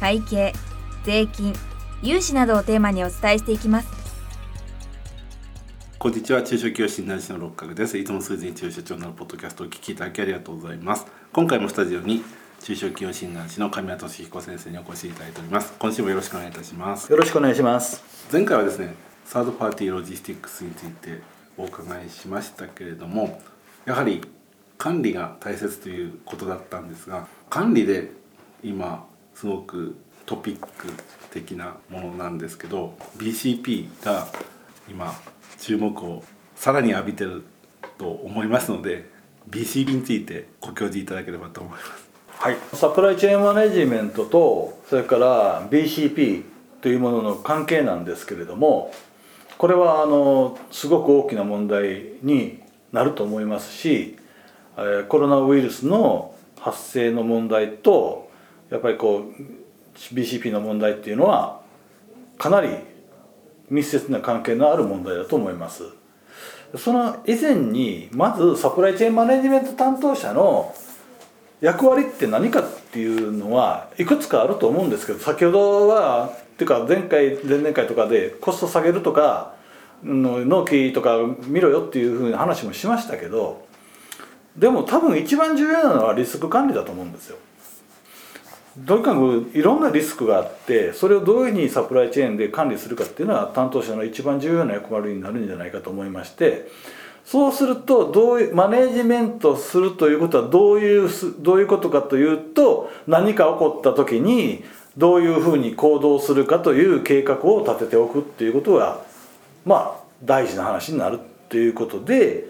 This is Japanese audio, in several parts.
会計税金融資などをテーマにお伝えしていきます。こんにちは。中小企業診断士の六角です。いつも数字に強い社長のポッドキャストをお聞きいただきありがとうございます。今回もスタジオに中小企業診断士の神谷俊彦先生にお越しいただいております。今週もよろしくお願いいたします。よろしくお願いします。前回はですねサードパーティーロジスティックスについてお伺いしましたけれどもやはり管理が大切ということだったんですが管理で今すごくトピック的なものなんですけど BCP が今注目をさらに浴びてると思いますので BCP についてご教示いただければと思います。はい、サプライチェーンマネジメントとそれから BCP というものの関係なんですけれどもこれはあのすごく大きな問題になると思いますしコロナウイルスの発生の問題とやっぱりこう BCP の問題っていうのはかなり密接な関係のある問題だと思いますその以前にまずサプライチェーンマネジメント担当者の役割って何かっていうのはいくつかあると思うんですけど先ほどはっていうか前回前々回とかでコスト下げるとか納期とか見ろよっていうふうな話もしましたけどでも多分一番重要なのはリスク管理だと思うんですよ。とにかくいろんなリスクがあってそれをどういうふうにサプライチェーンで管理するかっていうのは担当者の一番重要な役割になるんじゃないかと思いましてそうするとどういうマネジメントするということはどういうどういうことかというと何か起こった時にどういうふうに行動するかという計画を立てておくっていうことがまあ大事な話になるということで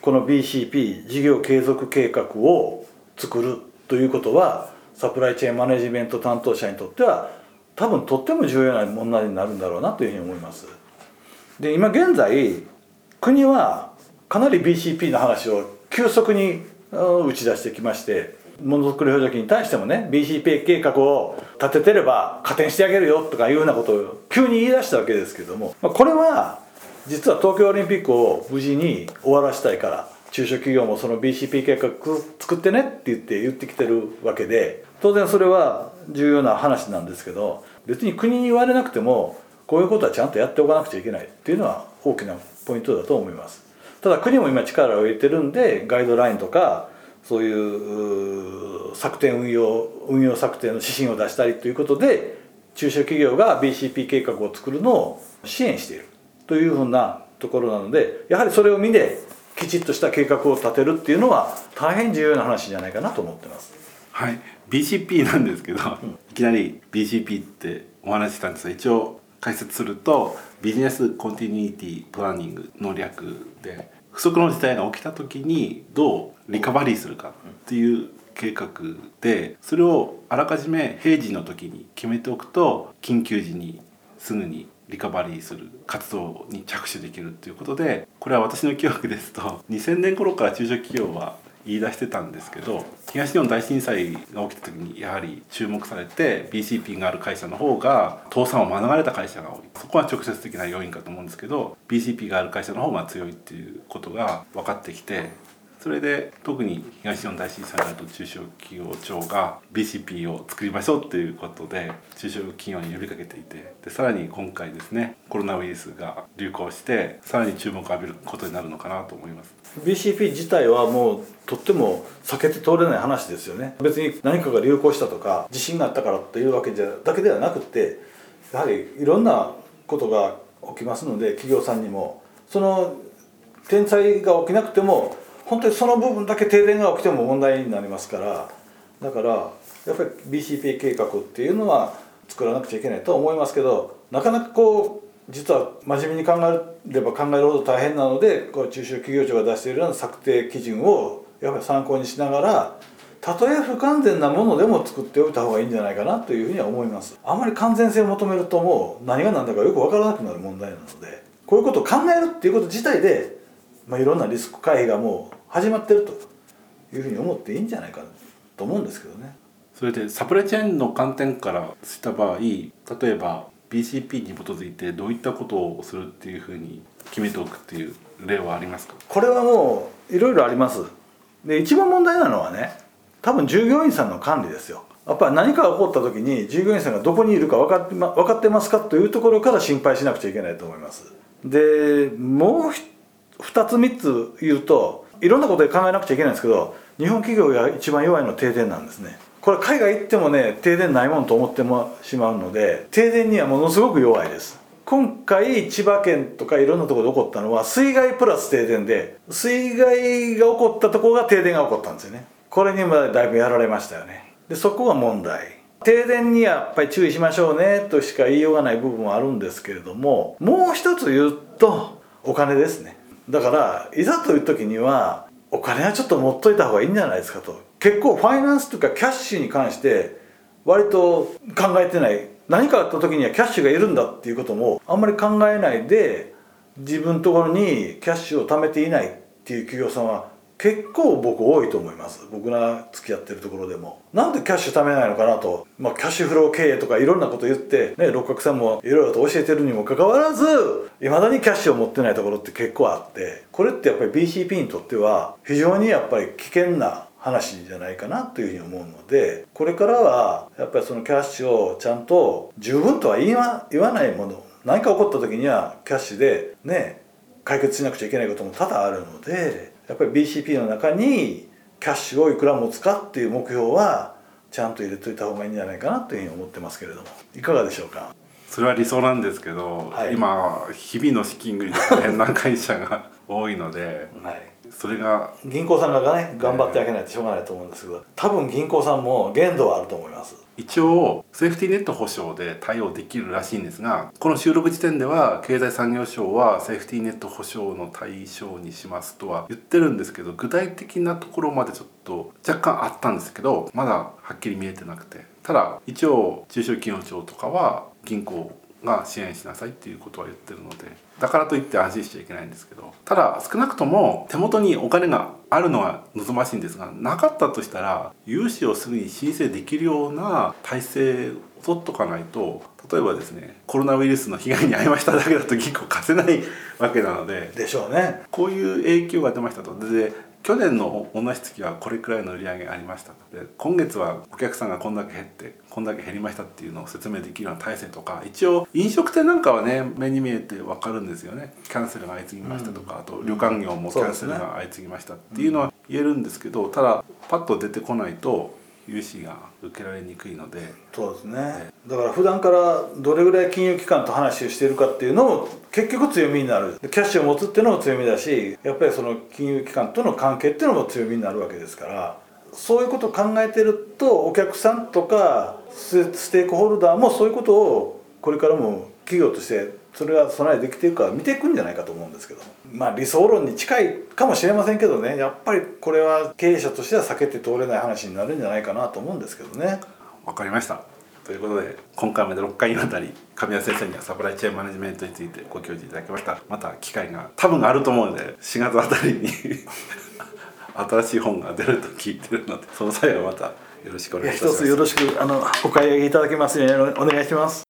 この BCP 事業継続計画を作るということはサプライチェーンマネジメント担当者にとっては多分とっても重要な問題になるんだろうなというふうに思います。で今現在国はかなり BCP の話を急速に打ち出してきましてものづくり補助金に対してもね BCP 計画を立ててれば加点してあげるよとかいうようなことを急に言い出したわけですけどもまこれは実は東京オリンピックを無事に終わらせたいから中小企業もその BCP 計画作ってねって言って言ってきてるわけで当然それは重要な話なんですけど別に国に言われなくてもこういうことはちゃんとやっておかなくちゃいけないっていうのは大きなポイントだと思いますただ国も今力を入れてるんでガイドラインとかそういう策定運用運用策定の指針を出したりということで中小企業が BCP 計画を作るのを支援しているというふうなところなのでやはりそれを見てきちっとした計画を立てるっていうのは大変重要な話じゃないかなと思ってます。はい。BCP なんですけど、うん、いきなり BCP ってお話ししたんですが一応解説するとビジネスコンティニュティプランニングの略で不測の事態が起きた時にどうリカバリーするかっていう計画でそれをあらかじめ平時の時に決めておくと緊急時にすぐにリカバリーする活動に着手できるということでこれは私の記憶ですと2000年頃から中小企業は言い出してたんですけど東日本大震災が起きた時にやはり注目されて BCP がある会社の方が倒産を免れた会社が多い。そこは直接的な要因かと思うんですけど BCP がある会社の方が強いっていうことが分かってきてそれで特に東日本大震災の後中小企業庁が BCP を作りましょうっていうことで中小企業に呼びかけていてでさらに今回ですねコロナウイルスが流行してさらに注目を浴びることになるのかなと思います。BCP 自体はもうとっても避けて通れない話ですよね。別に何かが流行したとか地震があったからというわけじゃだけではなくてやはりいろんなことが起きますので企業さんにも。その天災が起きなくても本当にその部分だけ停電が起きても問題になりますからだからやっぱり BCP 計画っていうのは作らなくちゃいけないと思いますけどなかなかこう実は真面目に考えれば考えるほど大変なのでこう中小企業庁が出しているような策定基準をやっぱり参考にしながらたとえ不完全なものでも作っておいた方がいいんじゃないかなというふうには思います。あまり完全性を求めるともう何が何だかよく分からなくなる問題なのでこういうことを考えるっていうこと自体で、まあ、いろんなリスク回避がもう始まってるというふうに思っていいんじゃないかと思うんですけどね。それでサプライチェーンの観点からした場合例えば BCP に基づいてどういったことをするっていうふうに決めておくっていう例はありますか？これはもういろいろあります。で一番問題なのはね多分従業員さんの管理ですよ。やっぱり何かが起こった時に従業員さんがどこにいるか分かって,、ま、分かってますかというところから心配しなくちゃいけないと思います。でもう2つ3つ言うといろんなことで考えなくちゃいけないんですけど日本企業が一番弱いのは停電なんですね。これ海外行ってもね停電ないもんと思ってしまうので停電にはものすごく弱いです。今回千葉県とかいろんなところで起こったのは水害プラス停電で水害が起こったところが停電が起こったんですよね。これにもだいぶやられましたよね。でそこが問題。停電にはやっぱり注意しましょうねとしか言いようがない部分はあるんですけれどももう一つ言うとお金ですね。だからいざという時にはお金はちょっと持っといた方がいいんじゃないですかと。結構ファイナンスとかキャッシュに関して割と考えてない。何かあった時にはキャッシュがいるんだっていうこともあんまり考えないで自分のところにキャッシュを貯めていないっていう企業さんは結構僕多いと思います。僕が付き合ってるところでも。なんでキャッシュ貯めないのかなと、まあ、キャッシュフロー経営とかいろんなこと言ってね六角さんもいろいろと教えてるにもかかわらずいまだにキャッシュを持ってないところって結構あってこれってやっぱり BCP にとっては非常にやっぱり危険な話じゃないかなというふうに思うのでこれからはやっぱりそのキャッシュをちゃんと十分とは言わ言わないもの何か起こった時にはキャッシュでね解決しなくちゃいけないことも多々あるのでやっぱり BCP の中にキャッシュをいくら持つかっていう目標はちゃんと入れといた方がいいんじゃないかなというふうに思ってますけれどもいかがでしょうか？それは理想なんですけど、はい、今日々の資金繰り大変な会社が多いので、はい、それが銀行さんがね頑張ってあげないとしょうがないと思うんですけど多分銀行さんも限度はあると思います一応セーフティーネット保証で対応できるらしいんですがこの収録時点では経済産業省はセーフティーネット保証の対象にしますとは言ってるんですけど具体的なところまでちょっと若干あったんですけどまだはっきり見えてなくて。ただ一応中小企業庁とかは銀行が支援しなさいっていうことは言ってるのでだからといって安心しちゃいけないんですけどただ少なくとも手元にお金があるのは望ましいんですがなかったとしたら融資をすぐに申請できるような体制を取っとかないと例えばですねコロナウイルスの被害に遭いましただけだと銀行貸せないわけなのででしょうね。こういう影響が出ましたと。で去年の同じ月はこれくらいの売り上げがありましたで今月はお客さんがこんだけ減ってこんだけ減りましたっていうのを説明できるような体制とか一応飲食店なんかはね目に見えて分かるんですよね。キャンセルが相次ぎましたとか、うん、あと旅館業もキャンセルが相次ぎましたっていうのは言えるんですけどただパッと出てこないと融資が受けられにくいので。そうですね。だから普段からどれぐらい金融機関と話をしているかっていうのも結局強みになる。キャッシュを持つっていうのも強みだしやっぱりその金融機関との関係っていうのも強みになるわけですから。そういうことを考えてるとお客さんとかステークホルダーもそういうことをこれからも企業としてそれが備えできていくか見ていくんじゃないかと思うんですけど。まあ理想論に近いかもしれませんけどね。やっぱりこれは経営者としては避けて通れない話になるんじゃないかなと思うんですけどね。わかりました。ということで今回まで6回にわたり神谷先生にはサプライチェーンマネジメントについてご教示いただきました。また機会が多分あると思うので4月あたりに 新しい本が出ると聞いてるのでその際はまたよろしくお願いします。一つよろしくあのお買い上げいただけますようにお願いします